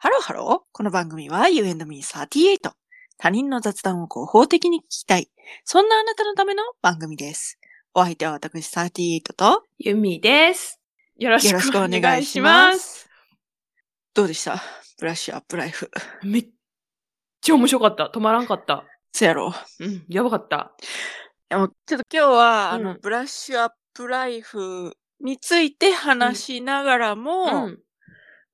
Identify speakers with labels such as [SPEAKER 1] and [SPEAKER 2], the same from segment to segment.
[SPEAKER 1] ハローハロー。この番組は You and me38。他人の雑談を合法的に聞きたい。そんなあなたのための番組です。お相手は私38と
[SPEAKER 2] ゆみです。よろしく
[SPEAKER 1] よろしくお
[SPEAKER 2] お願いし
[SPEAKER 1] ま
[SPEAKER 2] ます。
[SPEAKER 1] す。どうでした？ブラッシュアップライフ。
[SPEAKER 2] めっちゃ面白かった。止まらんかった。
[SPEAKER 1] そやろ
[SPEAKER 2] うん、やばかった。
[SPEAKER 1] でもちょっと今日は、あの、
[SPEAKER 2] うん
[SPEAKER 1] ブラッシュアップライフについて話しながらも、
[SPEAKER 2] うん、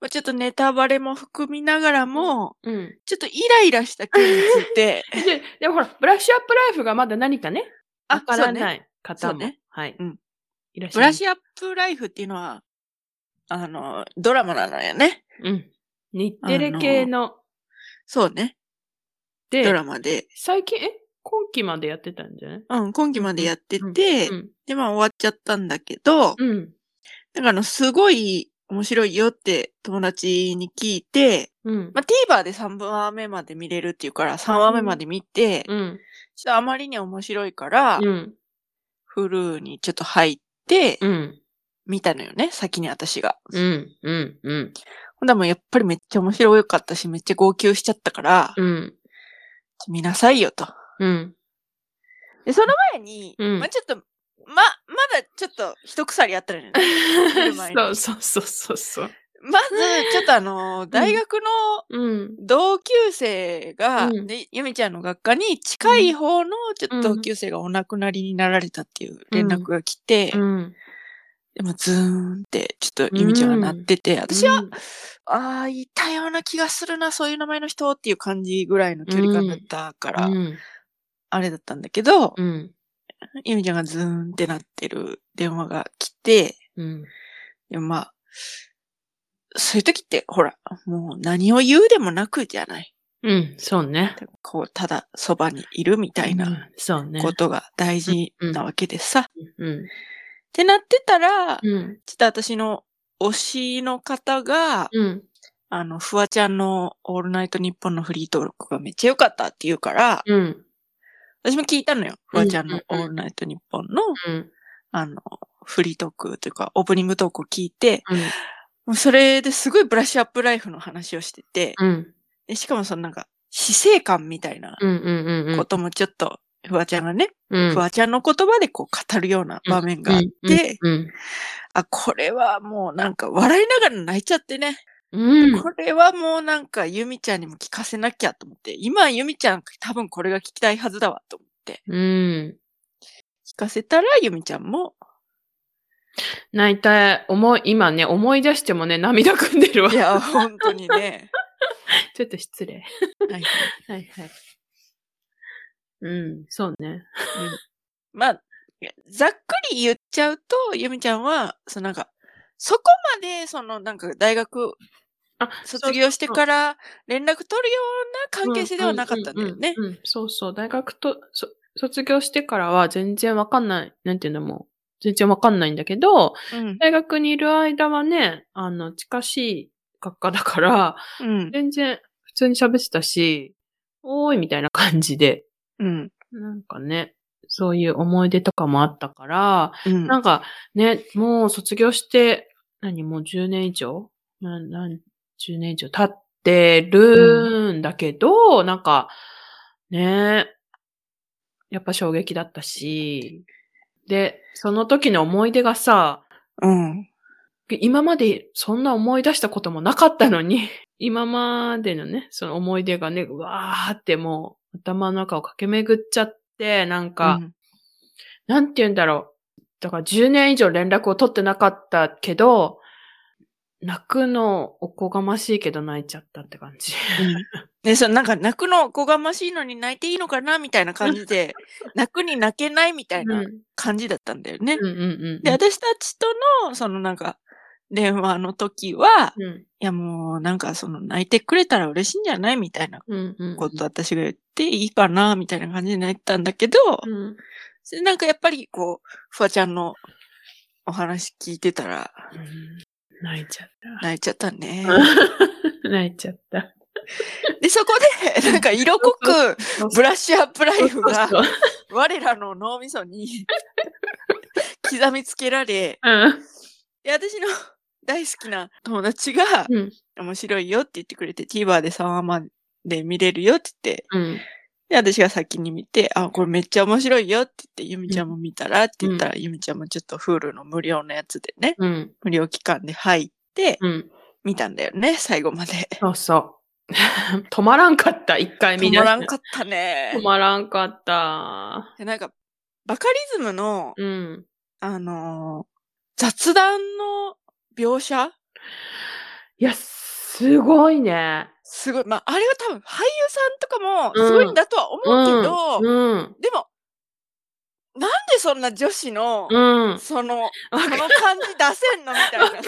[SPEAKER 1] まあちょっとネタバレも含みながらも、
[SPEAKER 2] うん。
[SPEAKER 1] ちょっとイライラした件について、
[SPEAKER 2] で、でもほら、ブラッシュアップライフがまだ何かね、わから
[SPEAKER 1] そうね
[SPEAKER 2] ない方も、
[SPEAKER 1] そうね
[SPEAKER 2] はい。
[SPEAKER 1] うん
[SPEAKER 2] いらっしゃい。
[SPEAKER 1] ブラッシュアップライフっていうのは、あの、ドラマなのよね。
[SPEAKER 2] うん。日テレ系の、
[SPEAKER 1] そうね。
[SPEAKER 2] で
[SPEAKER 1] ド、ラマで。
[SPEAKER 2] 最近、え？今期までやってたんじゃない？
[SPEAKER 1] うん、今期までやってて、
[SPEAKER 2] うん。
[SPEAKER 1] で、まあ終わっちゃったんだけど、
[SPEAKER 2] うん。
[SPEAKER 1] なんかあの、すごい面白いよって友達に聞いて、
[SPEAKER 2] うん。
[SPEAKER 1] まあ TVer で3話目まで見れるっていうから、3話目まで見て、
[SPEAKER 2] うん。
[SPEAKER 1] ちょっとあまりに面白いから、
[SPEAKER 2] うん。
[SPEAKER 1] フルにちょっと入って、
[SPEAKER 2] うん。
[SPEAKER 1] 見たのよね、先に私が。
[SPEAKER 2] うん。うん。うん。
[SPEAKER 1] ほんだらもうやっぱりめっちゃ面白かったし、めっちゃ号泣しちゃったから、
[SPEAKER 2] うん。
[SPEAKER 1] 見なさいよと。
[SPEAKER 2] うん。
[SPEAKER 1] で、その前に、
[SPEAKER 2] うん
[SPEAKER 1] まあちょっと、ま、まだちょっと一腐あったのよね。
[SPEAKER 2] そうそうそうそうそう。
[SPEAKER 1] まず、ちょっとあの、大学の
[SPEAKER 2] うん。
[SPEAKER 1] 同級生が、
[SPEAKER 2] うん
[SPEAKER 1] で、ゆみちゃんの学科に近い方のちょっと同級生がお亡くなりになられたっていう連絡が来て、
[SPEAKER 2] うん。
[SPEAKER 1] でもズーンってちょっとゆみちゃんがなってて、私は、
[SPEAKER 2] うん
[SPEAKER 1] ああ、いたような気がするな、そういう名前の人っていう感じぐらいの距離感だったから、
[SPEAKER 2] うん。
[SPEAKER 1] あれだったんだけど、
[SPEAKER 2] うん。
[SPEAKER 1] ゆみちゃんがズーンってなってる電話が来て、
[SPEAKER 2] うん。
[SPEAKER 1] でもまあ、そういう時って、ほら、もう何を言うでもなくじゃない。
[SPEAKER 2] うん。そうね。
[SPEAKER 1] こう、ただそばにいるみたいな
[SPEAKER 2] うん。そうね。
[SPEAKER 1] ことが大事なわけでさ。っ
[SPEAKER 2] うん。
[SPEAKER 1] てなってたら、
[SPEAKER 2] うん。
[SPEAKER 1] ちょっと私の推しの方が、
[SPEAKER 2] うん。
[SPEAKER 1] あの、フワちゃんのオールナイトニッポンのフリートークがめっちゃ良かったって言うから、
[SPEAKER 2] うん。
[SPEAKER 1] 私も聞いたのよ。フワちゃんのオールナイトニッポンの、
[SPEAKER 2] うん。
[SPEAKER 1] あの、フリートークというか、オープニングトークを聞いて、
[SPEAKER 2] うん。
[SPEAKER 1] もうそれですごいブラッシュアップライフの話をしてて、
[SPEAKER 2] うん。
[SPEAKER 1] でしかもそのなんか、死生観みたいな。こともちょっと、フワちゃんがね、
[SPEAKER 2] うん。
[SPEAKER 1] フワちゃんの言葉でこう語るような場面があって、
[SPEAKER 2] うん。
[SPEAKER 1] あ、これはもうなんか笑いながら泣いちゃってね。
[SPEAKER 2] うん。
[SPEAKER 1] これはもうなんかユミちゃんにも聞かせなきゃと思って、今ユミちゃん多分これが聞きたいはずだわと思って、
[SPEAKER 2] うん。
[SPEAKER 1] 聞かせたらユミちゃんも、
[SPEAKER 2] 泣いた、思い、今ね、思い出してもね、涙ぐんでるわ。
[SPEAKER 1] いや、本当にね。
[SPEAKER 2] ちょっと失礼。
[SPEAKER 1] はいはい
[SPEAKER 2] はいはい。うん。そうね。
[SPEAKER 1] まあ、ざっくり言っちゃうと、ユミちゃんは、そのなんか、そこまで、そのなんか大学
[SPEAKER 2] あ、
[SPEAKER 1] 卒業してから連絡取るような関係性ではなかったんだよね。
[SPEAKER 2] うんうんうんうんそうそう。大学と、そ卒業してからは全然わかんない。なんていうのもう、全然わかんないんだけど、
[SPEAKER 1] うん。
[SPEAKER 2] 大学にいる間はね、あの、近しい学科だから、
[SPEAKER 1] うん。
[SPEAKER 2] 全然普通に喋ってたし、おーいみたいな感じで、
[SPEAKER 1] うん。
[SPEAKER 2] なんかね、そういう思い出とかもあったから、
[SPEAKER 1] うん。
[SPEAKER 2] なんかね、もう卒業して、何もう10年以上？ななん10年以上経ってるんだけど、なんか、ね、やっぱ衝撃だったし、で、その時の思い出がさ、
[SPEAKER 1] うん。
[SPEAKER 2] 今までそんな思い出したこともなかったのに、今までのね、その思い出がね、うわーってもう頭の中を駆け巡っちゃって、なんか、
[SPEAKER 1] うん
[SPEAKER 2] なんて言うんだろう。だから10年以上連絡を取ってなかったけど、泣くのおこがましいけど泣いちゃったって感じ。
[SPEAKER 1] で、そのなんか泣くのおこがましいのに泣いていいのかなみたいな感じで、泣くに泣けないみたいな
[SPEAKER 2] うん
[SPEAKER 1] 感じだったんだよね。
[SPEAKER 2] うんうんうん。
[SPEAKER 1] で、私たちとの、そのなんか、電話の時は、い
[SPEAKER 2] うん
[SPEAKER 1] やもうなんかその泣いてくれたら嬉しいんじゃないみたいな
[SPEAKER 2] うんうん。
[SPEAKER 1] こと私が言っていいかなみたいな感じになったんだけど、
[SPEAKER 2] うん。
[SPEAKER 1] でなんかやっぱりこう、フワちゃんのお話聞いてたら
[SPEAKER 2] うん泣いちゃっ
[SPEAKER 1] 泣いちゃったね。
[SPEAKER 2] た。泣いちゃった。
[SPEAKER 1] で、そこで、なんか色濃くブラッシュアップライフが我らの脳みそに 刻みつけられ、
[SPEAKER 2] うん。
[SPEAKER 1] で、私の大好きな友達が、
[SPEAKER 2] うん。
[SPEAKER 1] 面白いよって言ってくれて、TVer で3話まで見れるよって言って、
[SPEAKER 2] うん。
[SPEAKER 1] で、私が先に見て、あ、これめっちゃ面白いよって言って、ゆみちゃんも見たらって言ったら、ゆみちゃんもちょっと Hulu の無料のやつでね、
[SPEAKER 2] うん。
[SPEAKER 1] 無料期間で入って、
[SPEAKER 2] うん。
[SPEAKER 1] 見たんだよね、最後まで。
[SPEAKER 2] そうそう。止まらんかった、一回見
[SPEAKER 1] 止まらんかったね
[SPEAKER 2] 止。まらんかった。
[SPEAKER 1] でなんか、バカリズムの、
[SPEAKER 2] うん。
[SPEAKER 1] あのー雑談の描写？
[SPEAKER 2] いや、すごいね。
[SPEAKER 1] すごい。まあ、あれは多分俳優さんとかもすごいんだとは思うけど、
[SPEAKER 2] うん。
[SPEAKER 1] でも、なんでそんな女子の、
[SPEAKER 2] うん。
[SPEAKER 1] その、
[SPEAKER 2] わ
[SPEAKER 1] そ
[SPEAKER 2] かる
[SPEAKER 1] の感じ出せんのみたいな。
[SPEAKER 2] わか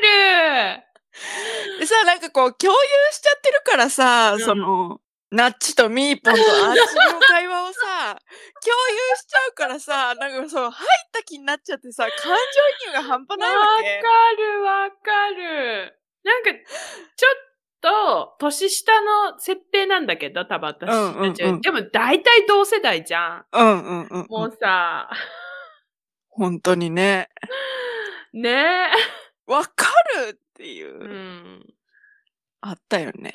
[SPEAKER 2] る
[SPEAKER 1] でさ、なんかこう、共有しちゃってるからさ、
[SPEAKER 2] うん
[SPEAKER 1] その、ナッチとミーポンとアーチの会話をさ、共有しちゃうからさ、なんかそう、入った気になっちゃってさ、感情移入が半端ないわ
[SPEAKER 2] わ
[SPEAKER 1] け。
[SPEAKER 2] かるわかる。なんか、ちょっと、年下の設定なんだけど、多分私たち。
[SPEAKER 1] うんうんうん
[SPEAKER 2] でも、大体同世代じゃん。
[SPEAKER 1] うんうんうん。
[SPEAKER 2] もうさ、
[SPEAKER 1] 本当にね。
[SPEAKER 2] ね
[SPEAKER 1] わかるっていう、
[SPEAKER 2] え。うん。
[SPEAKER 1] あったよね。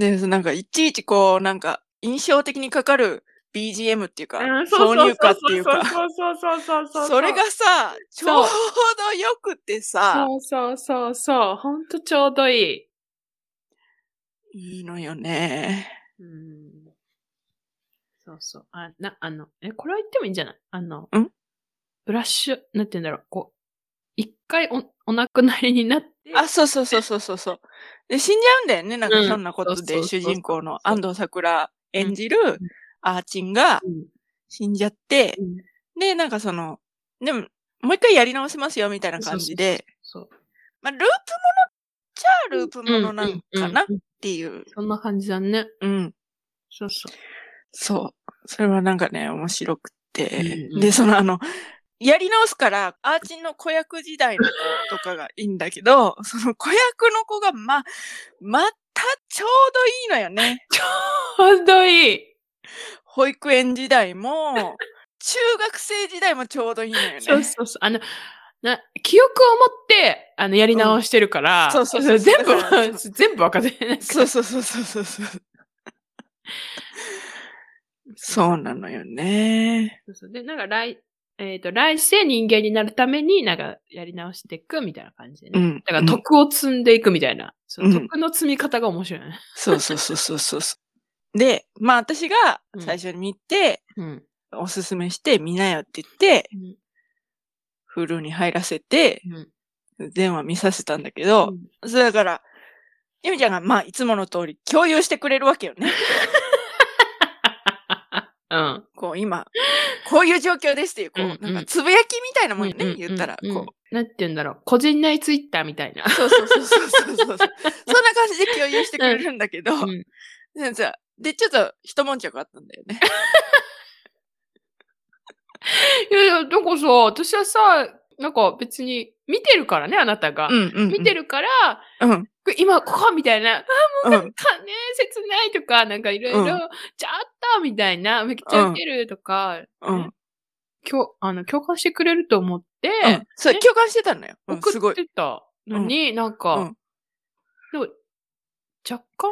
[SPEAKER 2] さ
[SPEAKER 1] で、なんかいちいちこう、なんか印象的にかかる BGM っていうか、
[SPEAKER 2] うん
[SPEAKER 1] 挿入歌っていうか、
[SPEAKER 2] そうそうそうそうそうそう。
[SPEAKER 1] それがさ、ちょうどよくてさ、
[SPEAKER 2] そうそうそうそう。ほんとちょうどいい。
[SPEAKER 1] いいのよね。
[SPEAKER 2] うん。そうそう。あ、な、あの、え、これは言ってもいいんじゃない？あの、
[SPEAKER 1] ん？
[SPEAKER 2] ブラッシュ、なんて言うんだろう、こう、一回お、お亡くなりになって、
[SPEAKER 1] あ、そうそうそうそうそうそう。で、死んじゃうんだよね。なんか
[SPEAKER 2] うん
[SPEAKER 1] ひょんなことで
[SPEAKER 2] そうそうそう
[SPEAKER 1] 主人公の
[SPEAKER 2] そう
[SPEAKER 1] 安藤桜演じる
[SPEAKER 2] ん
[SPEAKER 1] アーチンが
[SPEAKER 2] うん
[SPEAKER 1] 死んじゃって、
[SPEAKER 2] うん
[SPEAKER 1] で、なんかその、でも、もう一回やり直せますよみたいな感じで、
[SPEAKER 2] そう。
[SPEAKER 1] まあ、ループものっちゃループものなんかなっ
[SPEAKER 2] うんうん
[SPEAKER 1] ていう。
[SPEAKER 2] そんな感じだね。
[SPEAKER 1] うん。
[SPEAKER 2] そうそう。
[SPEAKER 1] そう。それはなんかね、面白くて。
[SPEAKER 2] うんうん
[SPEAKER 1] で、そのあの、やり直すから、アーチンの子役時代の子とかがいいんだけど、その子役の子が、ま、またちょうどいいのよね。
[SPEAKER 2] ちょうどいい。
[SPEAKER 1] 保育園時代も、中学生時代もちょうどいいのよね。
[SPEAKER 2] そうそうそう。あの、な、記憶を持って、あの、やり直してるから、
[SPEAKER 1] うんそうそうそう
[SPEAKER 2] 全部、全部わかってない。
[SPEAKER 1] そうそうそうそうそうそう。そうなのよね。
[SPEAKER 2] そうそうで、なんか来、えっ、と、来世人間になるためになんかやり直していくみたいな感じでね。
[SPEAKER 1] うん。
[SPEAKER 2] だから徳を積んでいくみたいな。そ
[SPEAKER 1] うん
[SPEAKER 2] の徳の積み方が面白いね。
[SPEAKER 1] そうそうそうそうそうそう。で、まあ私が最初に見て、
[SPEAKER 2] うん。
[SPEAKER 1] おすすめして見なよって言って、
[SPEAKER 2] うん
[SPEAKER 1] フルに入らせて、
[SPEAKER 2] うん
[SPEAKER 1] 電話見させたんだけど、それだから、ゆみちゃんがまあいつもの通り共有してくれるわけよね。
[SPEAKER 2] うん。
[SPEAKER 1] こう今、こういう状況ですっていう、こう、
[SPEAKER 2] うんうん
[SPEAKER 1] なんかつぶやきみたいなもんよね、
[SPEAKER 2] うん
[SPEAKER 1] 言ったら、
[SPEAKER 2] うん
[SPEAKER 1] こう。
[SPEAKER 2] なんて言うんだろう。個人内ツイッターみたいな。
[SPEAKER 1] そうそうそうそうそうそう。そんな感じで共有してくれるんだけど、
[SPEAKER 2] うん
[SPEAKER 1] でちょっと一悶着あったんだよね。
[SPEAKER 2] い やいや、なんかさ、私はさ、なんか別に見てるからね、あなたが。
[SPEAKER 1] うんうん、うん。
[SPEAKER 2] 見てるから、
[SPEAKER 1] うん。
[SPEAKER 2] 今ここみたいな、あ、
[SPEAKER 1] うん。
[SPEAKER 2] なんかね、切ないとか、なんかいろいろ、
[SPEAKER 1] うん
[SPEAKER 2] ちゃったみたいな、めっちゃウケるとか、
[SPEAKER 1] うん。
[SPEAKER 2] ね共あの共感してくれると思って、
[SPEAKER 1] うん。そう、共感してたのよ。うん、すごい。
[SPEAKER 2] 送ってたのに、なんか、
[SPEAKER 1] うん
[SPEAKER 2] でも若干、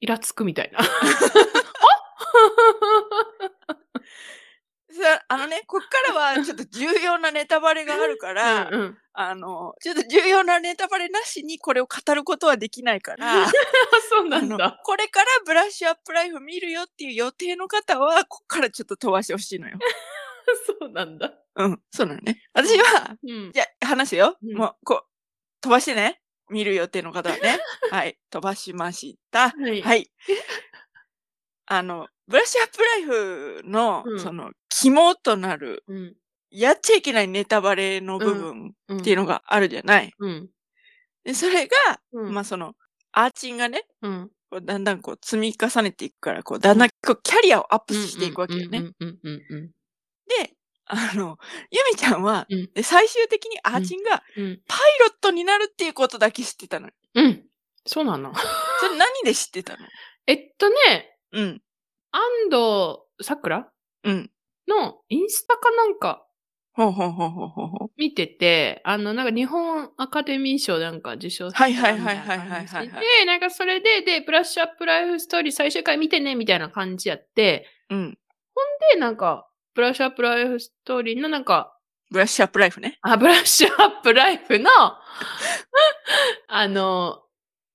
[SPEAKER 2] イラつくみたいな。
[SPEAKER 1] さあのね、こっからはちょっと重要なネタバレがあるから、
[SPEAKER 2] うんうん
[SPEAKER 1] あの、ちょっと重要なネタバレなしにこれを語ることはできないから、
[SPEAKER 2] あ そうなんだ。
[SPEAKER 1] これからブラッシュアップライフ見るよっていう予定の方は、こっからちょっと飛ばしてほしいのよ。
[SPEAKER 2] そうなんだ。
[SPEAKER 1] うん、そうなのね。私は、
[SPEAKER 2] うん。
[SPEAKER 1] じゃあ話すよ。
[SPEAKER 2] うん
[SPEAKER 1] もう、こう、飛ばしてね。見る予定の方はね。はい、飛ばしました。
[SPEAKER 2] はい。
[SPEAKER 1] はい。あの、ブラッシュアップライフの、
[SPEAKER 2] うん
[SPEAKER 1] その、肝となる、
[SPEAKER 2] うん。
[SPEAKER 1] やっちゃいけないネタバレの部分
[SPEAKER 2] うん。
[SPEAKER 1] っていうのがあるじゃない？
[SPEAKER 2] うん。
[SPEAKER 1] で、それが、
[SPEAKER 2] うん。
[SPEAKER 1] まあその、アーチンがね、
[SPEAKER 2] うん。
[SPEAKER 1] こうだんだんこう積み重ねていくから、こう、だんだんこうキャリアをアップしていくわけよね。
[SPEAKER 2] うんうんうんうん
[SPEAKER 1] で、あの、ゆみちゃんは、
[SPEAKER 2] うん
[SPEAKER 1] で最終的にアーチンが。パイロットになるっていうことだけ知ってたのよ。
[SPEAKER 2] うん。そうなの。
[SPEAKER 1] それ何で知ってたの？
[SPEAKER 2] えっとね、
[SPEAKER 1] うん。
[SPEAKER 2] 安藤さくら？
[SPEAKER 1] うん。
[SPEAKER 2] のインスタかなんか
[SPEAKER 1] ほうほうほうほうほうほう。
[SPEAKER 2] 見てて、あの、なんか日本アカデミー賞なんか受賞
[SPEAKER 1] はいはいはいはいはいはいはい
[SPEAKER 2] で、なんかそれで、で、ブラッシュアップライフストーリー最終回見てね、みたいな感じやって、
[SPEAKER 1] うん。
[SPEAKER 2] で、なんか、ブラッシュアップライフストーリーのなんか、
[SPEAKER 1] ブラッシュアップライフね。
[SPEAKER 2] あ、ブラッシュアップライフの、あの、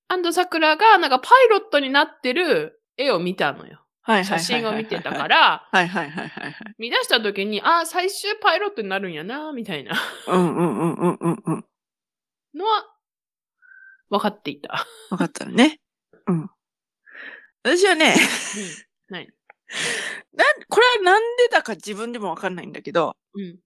[SPEAKER 2] 安藤桜がなんかパイロットになってる絵を見たのよ。写真を見てたか。ら、
[SPEAKER 1] はいはいはいはいはい。
[SPEAKER 2] 見出した時に、あ、最終パイロットになるんやな、みたいな
[SPEAKER 1] うんうんうんうんうんうん。
[SPEAKER 2] のは、分かっていた。
[SPEAKER 1] わかったね。うん。私はね、
[SPEAKER 2] うん。はい。
[SPEAKER 1] なん、これはなんでだか自分でもわかんないんだけど、
[SPEAKER 2] うん。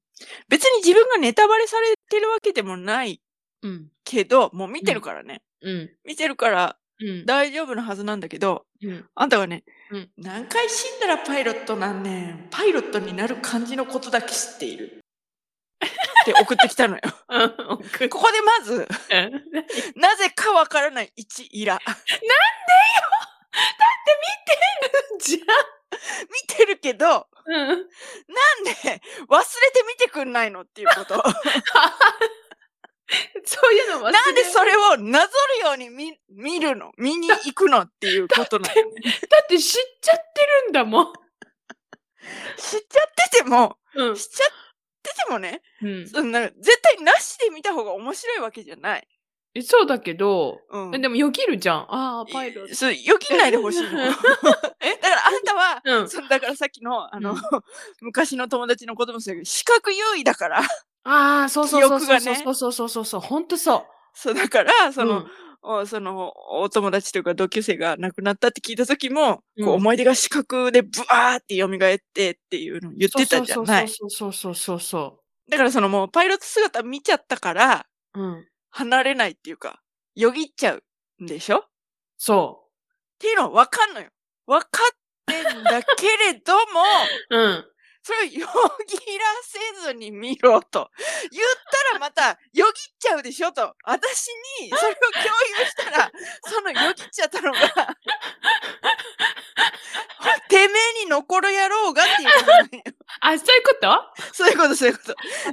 [SPEAKER 1] 別に自分がネタバレされてるわけでもない
[SPEAKER 2] うん。
[SPEAKER 1] けど、もう見てるからね。
[SPEAKER 2] うん。
[SPEAKER 1] 見てるから
[SPEAKER 2] うん。
[SPEAKER 1] 大丈夫なはずなんだけど、
[SPEAKER 2] うん。
[SPEAKER 1] あんたがね、
[SPEAKER 2] うん
[SPEAKER 1] 何回死んだらパイロットなんねん。パイロットになる感じのことだけ知っている。って送ってきたのよ。ここでまず、
[SPEAKER 2] て
[SPEAKER 1] なぜかわからない一イラ。
[SPEAKER 2] じゃ
[SPEAKER 1] 見てるけど、
[SPEAKER 2] あ。うん。
[SPEAKER 1] なんで忘れて見てくんないのっていうこと。
[SPEAKER 2] そういうの忘れ
[SPEAKER 1] なんでそれをなぞるように見見るの？見に行くのっていうことなの？知っ
[SPEAKER 2] だって知っちゃってるんだもん。
[SPEAKER 1] ちゃってても、
[SPEAKER 2] うん。
[SPEAKER 1] 知っちゃっててもね、
[SPEAKER 2] うん。
[SPEAKER 1] そんな絶対なしで見た方が面白いわけじゃない。
[SPEAKER 2] えそうだけど、
[SPEAKER 1] うん。
[SPEAKER 2] えでもよぎるじゃん。ああ、パイロット。
[SPEAKER 1] そう、よぎんないでほしいの。だからあんたは、
[SPEAKER 2] うん。
[SPEAKER 1] そのだからさっきの、あの、
[SPEAKER 2] うん
[SPEAKER 1] 昔の友達の子供さんが視覚優位だから、
[SPEAKER 2] ああ、そうそうそうそう
[SPEAKER 1] 記憶がね
[SPEAKER 2] そうそうそうそうそう。ほんとそ。
[SPEAKER 1] そうだから、そうの、
[SPEAKER 2] うん
[SPEAKER 1] おその、お友達というか同級生が亡くなったって聞いた時も、
[SPEAKER 2] うん
[SPEAKER 1] こう思い出が視覚でブワーって蘇ってっていうのを言ってたじゃない。
[SPEAKER 2] そうそうそうそうそ
[SPEAKER 1] だからそのもうパイロット姿見ちゃったから、
[SPEAKER 2] う。うん。
[SPEAKER 1] 離れないっていうか、よぎっちゃうんでしょ？っ
[SPEAKER 2] そ
[SPEAKER 1] ていうのはわかんのよ。わかってんだけれども、
[SPEAKER 2] う。うん。
[SPEAKER 1] それをよぎらせずに見ろと。言ったらまた、よぎっちゃうでしょと。私にそれを共有したら、そのよぎっちゃったのが、てめえに残る野郎がっていう。
[SPEAKER 2] あ、そういうこと？
[SPEAKER 1] そういうこと、そういうこと。な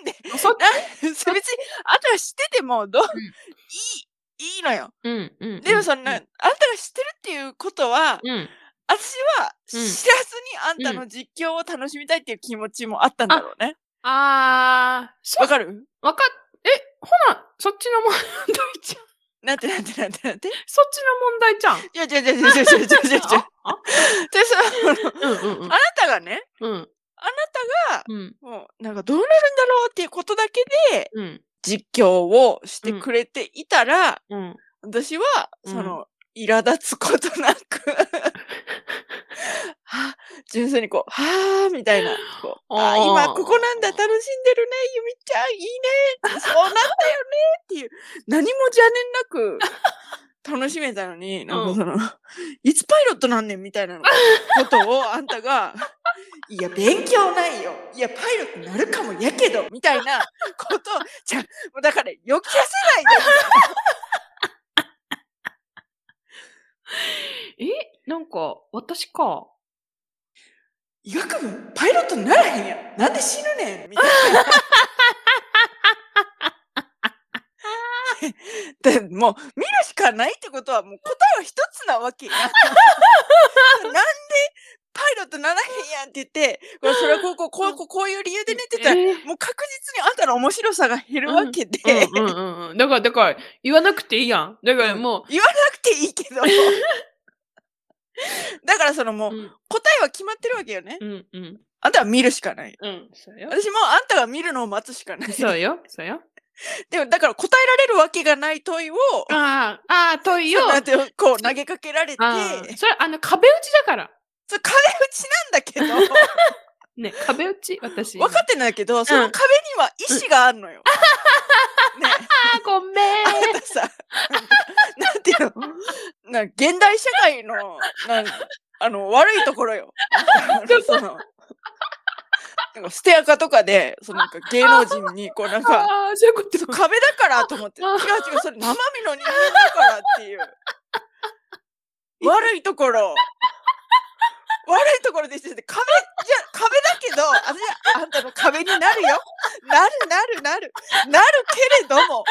[SPEAKER 1] んで、
[SPEAKER 2] そ
[SPEAKER 1] な別に、あんたが知ってても、どう、
[SPEAKER 2] ん
[SPEAKER 1] いい、いいのよ。
[SPEAKER 2] うん、うん。
[SPEAKER 1] でもそんな、あんたが知ってるっていうことは、
[SPEAKER 2] うん。
[SPEAKER 1] 私は知らずにあんたの実況を楽しみたいっていう気持ちもあったんだろうね。
[SPEAKER 2] あー、そ
[SPEAKER 1] わかる？
[SPEAKER 2] わかっ、え、ほな、そっちの問題じゃん。
[SPEAKER 1] なんてなんてなんてなんて？
[SPEAKER 2] そっちの問題じゃん。
[SPEAKER 1] いや、違う違う違う違う違う違う違う。
[SPEAKER 2] あ
[SPEAKER 1] でさ、
[SPEAKER 2] うんうんうん
[SPEAKER 1] あなたがね、
[SPEAKER 2] うん。
[SPEAKER 1] あなたが、
[SPEAKER 2] うん。
[SPEAKER 1] もう、なんかどうなるんだろうっていうことだけで、
[SPEAKER 2] うん。
[SPEAKER 1] 実況をしてくれていたら、
[SPEAKER 2] うん。
[SPEAKER 1] 私は、
[SPEAKER 2] うん
[SPEAKER 1] その、苛立つことなく、は純粋にこう、はぁーみたいな、こう、あ今ここなんだ、楽しんでるね、ゆみちゃん、いいね、そうなんだよねっていう、何も邪念なく、楽しめたのに、なんかその、いつパイロットなんねんみたいなことをあんたが、いや、勉強ないよ。いや、パイロットなるかもやけど、みたいなことを、じゃあもうだから、よき出せないで、
[SPEAKER 2] え、なんか、私か。
[SPEAKER 1] 医学部？パイロットにならへんやん。なんで死ぬねんみたいな。でもう、見るしかないってことは、もう答えは一つなわけや。なんで、パイロットならへんやんって言って、それはこうこうこうこうこういう理由でねって言ったら、
[SPEAKER 2] えー
[SPEAKER 1] もう確実にあんたの面白さが減るわけで、
[SPEAKER 2] うんうんうんうん。だから、だから、言わなくていいやん。だからも
[SPEAKER 1] 言わなくていいけど。だからそのも
[SPEAKER 2] う、
[SPEAKER 1] う、
[SPEAKER 2] うん、
[SPEAKER 1] 答えは決まってるわけよね。
[SPEAKER 2] うん、うん。
[SPEAKER 1] あんたは見るしかない。
[SPEAKER 2] うん、そうよ。
[SPEAKER 1] 私もあんたが見るのを待つしかない。
[SPEAKER 2] そうよ、そうよ。
[SPEAKER 1] でも、だから答えられるわけがない問いを、
[SPEAKER 2] ああ、ああ、問いよ。
[SPEAKER 1] なんていうのこう投げかけられて、
[SPEAKER 2] ああそれ、あの、壁打ちだから。
[SPEAKER 1] それ壁打ちなんだけど、
[SPEAKER 2] ね、壁打ち、私。
[SPEAKER 1] 分かってんだけど、その壁には意志があるのよ。ね
[SPEAKER 2] あー、ごめん。
[SPEAKER 1] あんたさ、なんていうの？な現代社会の、なんあの、悪いところよ。その、なんかステアカとかで、そのなんか芸能人に、こうなんか、
[SPEAKER 2] ああ、そういうこと。
[SPEAKER 1] 壁だからと思って、違う違う、それ生身の人間だからっていう。悪いところ。悪いところでしてて、壁じゃ、壁だけど、私はあんたの壁になるよ。なるなるなる。なるけれども。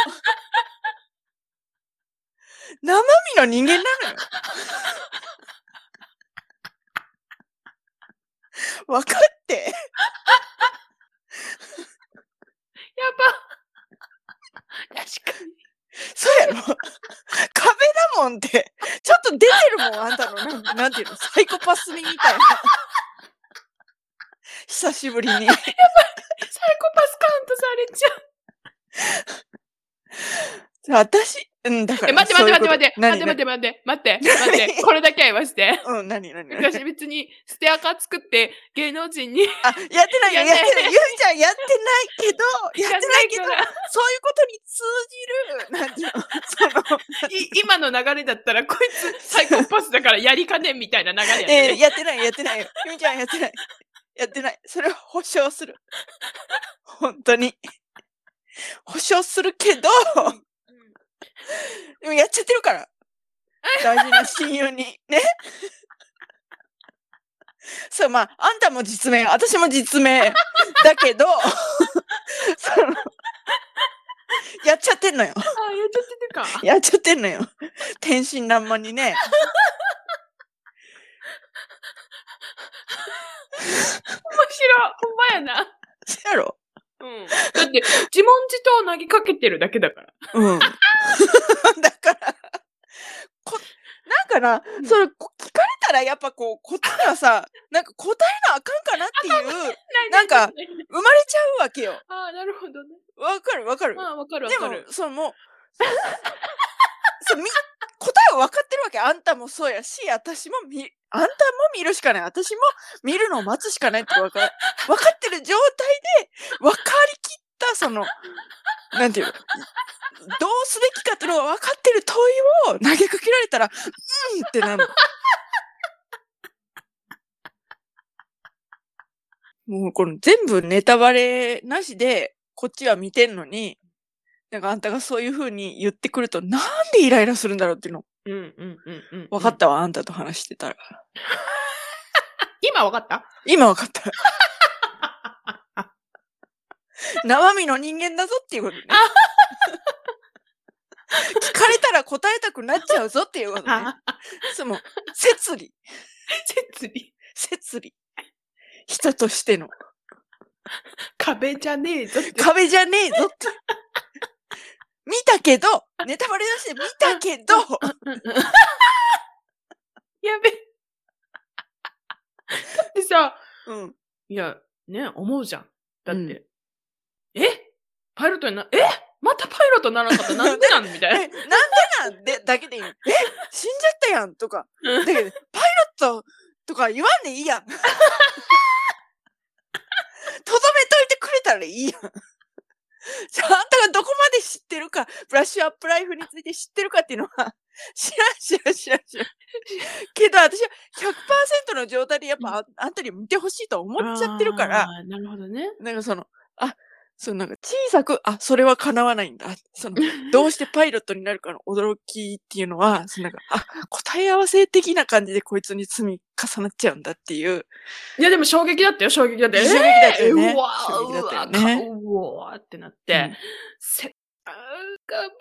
[SPEAKER 1] 生身の人間なの？よ。分かって。
[SPEAKER 2] やば。確かに。
[SPEAKER 1] そうやろ壁だもんって。ちょっと出てるもん、あんたの。なんなんていうの？サイコパスみたいな。久しぶりに。
[SPEAKER 2] サイコパスカウントされちゃう。
[SPEAKER 1] 私、うん、だから。
[SPEAKER 2] え、待って待って待って待って。待って待って待って。待って。待って。これだけは言わせて。
[SPEAKER 1] 何うん、何何何？
[SPEAKER 2] 昔別にステアカ作って芸能人に
[SPEAKER 1] あ、やってないよ、
[SPEAKER 2] やっ
[SPEAKER 1] ってない。ゆみちゃんやってないけど、やってないけどそういうことに通じる、なんていうの、その、
[SPEAKER 2] い今の流れだったらこいつサイコパスだからやりかねんみたいな流れやった
[SPEAKER 1] えー
[SPEAKER 2] ね。
[SPEAKER 1] やってない、やってないよ。ゆみちゃんやってない。やってない。それは保証する。本当に。保証するけど、でもやっちゃってるから。大事な親友に。ね。そう、まあ、あんたも実名、私も実名。だけど、その、やっちゃってんのよ。
[SPEAKER 2] あ、やっちゃってるか。
[SPEAKER 1] やっちゃってんのよ。天真爛漫にね。
[SPEAKER 2] 面白い。ほんまやな。
[SPEAKER 1] そやろ
[SPEAKER 2] うん。だって、自問自答投げかけてるだけだから。
[SPEAKER 1] うん。だから、こ、なんかな、
[SPEAKER 2] うん
[SPEAKER 1] それ、こ聞かれたらやっぱこう、こっちはさ、なんか答えなあかんかなっていう、なんか生まれちゃうわけよ。
[SPEAKER 2] ああ、なるほどね。
[SPEAKER 1] わかるわかる。
[SPEAKER 2] ああ、わかるわ
[SPEAKER 1] でも
[SPEAKER 2] かる、。
[SPEAKER 1] そのもう、そうみ答えは分かってるわけ。あんたもそうやし、私も見、あんたも見るしかない。私も見るのを待つしかないって分か分かってる状態で、分かりきった、その、なんていうの、どうすべきかっていうのが分かってる問いを投げかけられたら、うんってなるの。もうこの全部ネタバレなしで、こっちは見てんのに、なんかあんたがそういう風に言ってくると、なんでイライラするんだろうっていうの、
[SPEAKER 2] うんうんうんうん。
[SPEAKER 1] 分かったわ、あんたと話してたら。
[SPEAKER 2] 今わかった？
[SPEAKER 1] 今分かった。生身の人間だぞっていうことね。聞かれたら答えたくなっちゃうぞっていうことね。
[SPEAKER 2] あ、
[SPEAKER 1] その、摂理、
[SPEAKER 2] 設理。
[SPEAKER 1] 摂理。人としての
[SPEAKER 2] 壁じゃねえぞって。
[SPEAKER 1] 壁じゃねえぞって。見たけど、ネタバレ出して見たけど、
[SPEAKER 2] やべ。だってさ、
[SPEAKER 1] うん。
[SPEAKER 2] いや、ね、思うじゃん。だって、
[SPEAKER 1] うん
[SPEAKER 2] え？パイロットにな、え？またパイロットにならなかった？なんで？なんみた
[SPEAKER 1] え、
[SPEAKER 2] い
[SPEAKER 1] なんでなん？でだけでいい？の。え、死んじゃったやんとか。
[SPEAKER 2] な。
[SPEAKER 1] だけど、パイロットとか言わんでいいやん。とどめといてくれたらいいやん。じゃあ、あんたがどこまで知ってるか、ブラッシュアップライフについて知ってるかっていうのは、知らん、知らん、知らん、知らん。けど、私は100%の状態でやっぱああんたに見てほしいと思っちゃってるから。
[SPEAKER 2] なるほどね。
[SPEAKER 1] なんかその、あ、そのなんか小さく、あ、それは叶わないんだ。その、どうしてパイロットになるかの驚きっていうのは、そのなんか、あ、答え合わせ的な感じでこいつに積み重なっちゃうんだっていう。
[SPEAKER 2] いや、でも衝撃だったよ、衝撃だったよ。
[SPEAKER 1] 衝撃だったよね
[SPEAKER 2] えーうわー
[SPEAKER 1] 衝撃だったね
[SPEAKER 2] わうわーってなって、
[SPEAKER 1] うん
[SPEAKER 2] せあー頑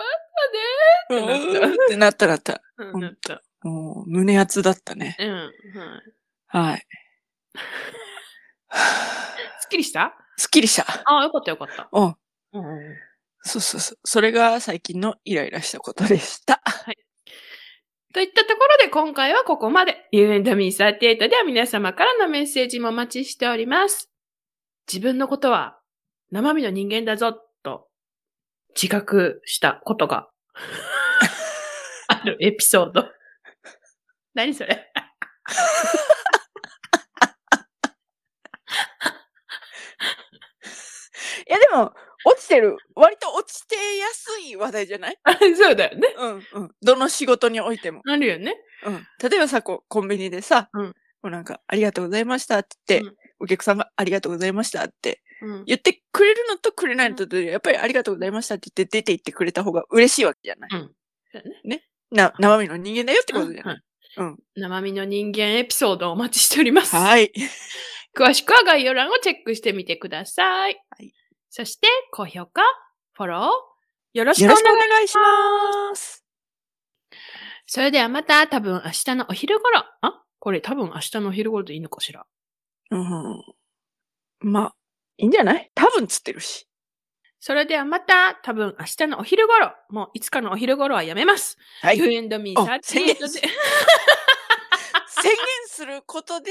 [SPEAKER 1] うん
[SPEAKER 2] 張ったね
[SPEAKER 1] ってなったなった。
[SPEAKER 2] うんなった。
[SPEAKER 1] もう、胸熱だったね。
[SPEAKER 2] うん。はい
[SPEAKER 1] はい。
[SPEAKER 2] すっきりした？
[SPEAKER 1] すっきりした。
[SPEAKER 2] ああ、よかったよかった。
[SPEAKER 1] うん。
[SPEAKER 2] うんうん。
[SPEAKER 1] そうそうそう。それが最近のイライラしたことでした。
[SPEAKER 2] といったところで今回はここまで。You and me38 では皆様からのメッセージもお待ちしております。自分のことは生身の人間だぞと自覚したことが あるエピソード。何それ
[SPEAKER 1] いやでも、落ちてる。割と落ちてやすい話題じゃない？
[SPEAKER 2] あ そうだよね。
[SPEAKER 1] うんうん。どの仕事においても。
[SPEAKER 2] あるよね。
[SPEAKER 1] うん。例えばさ、こう、コンビニでさ、
[SPEAKER 2] うん
[SPEAKER 1] こうなんか、ありがとうございましたって言って、
[SPEAKER 2] うん
[SPEAKER 1] お客さんがありがとうございましたって
[SPEAKER 2] うん。
[SPEAKER 1] 言ってくれるのとくれないのとで、やっぱりありがとうございましたって言って出て行ってくれた方が嬉しいわけじゃない？
[SPEAKER 2] そうだね。
[SPEAKER 1] な、生身の人間だよってことじゃない。
[SPEAKER 2] うん
[SPEAKER 1] うん
[SPEAKER 2] 生身の人間エピソードをお待ちしております。
[SPEAKER 1] はい。
[SPEAKER 2] 詳しくは概要欄をチェックしてみてください。
[SPEAKER 1] はい
[SPEAKER 2] そして、高評価、フォロー、よろしく
[SPEAKER 1] お
[SPEAKER 2] お願い
[SPEAKER 1] します。
[SPEAKER 2] それではまた多分明日のお昼頃。あ？これ多分明日のお昼頃でいいのかしら。
[SPEAKER 1] うん。まあ、いいんじゃない？多分つってるし。
[SPEAKER 2] それではまた多分明日のお昼頃。もういつかのお昼頃はやめます。
[SPEAKER 1] はい。
[SPEAKER 2] You
[SPEAKER 1] 宣
[SPEAKER 2] and me
[SPEAKER 1] あ
[SPEAKER 2] 38
[SPEAKER 1] 宣言
[SPEAKER 2] で。
[SPEAKER 1] 言することで。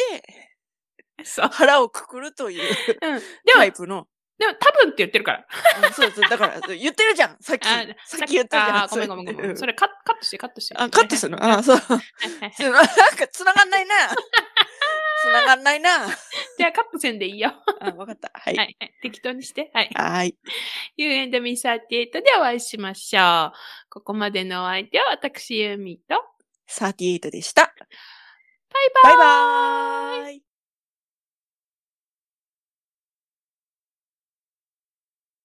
[SPEAKER 1] 腹をくくるという
[SPEAKER 2] うん。で
[SPEAKER 1] タ
[SPEAKER 2] も、
[SPEAKER 1] イプの。
[SPEAKER 2] でも多分って言ってるから。
[SPEAKER 1] うんそうそう。だから、言ってるじゃん。さっき。
[SPEAKER 2] あ
[SPEAKER 1] さっき言ったじゃん。
[SPEAKER 2] あごめんごめんごめ。
[SPEAKER 1] うん
[SPEAKER 2] それカットしてカットして。
[SPEAKER 1] あ、カットするの？あ、そう。なんか繋がんないな。繋がんないな。
[SPEAKER 2] じゃあカットせんでいいよ。
[SPEAKER 1] あ、わかった。
[SPEAKER 2] はい。適当にして。はい。
[SPEAKER 1] はい。
[SPEAKER 2] You and me38 でお会いしましょう。ここまでのお相手は私ユーミーと
[SPEAKER 1] 38でした。
[SPEAKER 2] バイバイ
[SPEAKER 1] バイバーイ。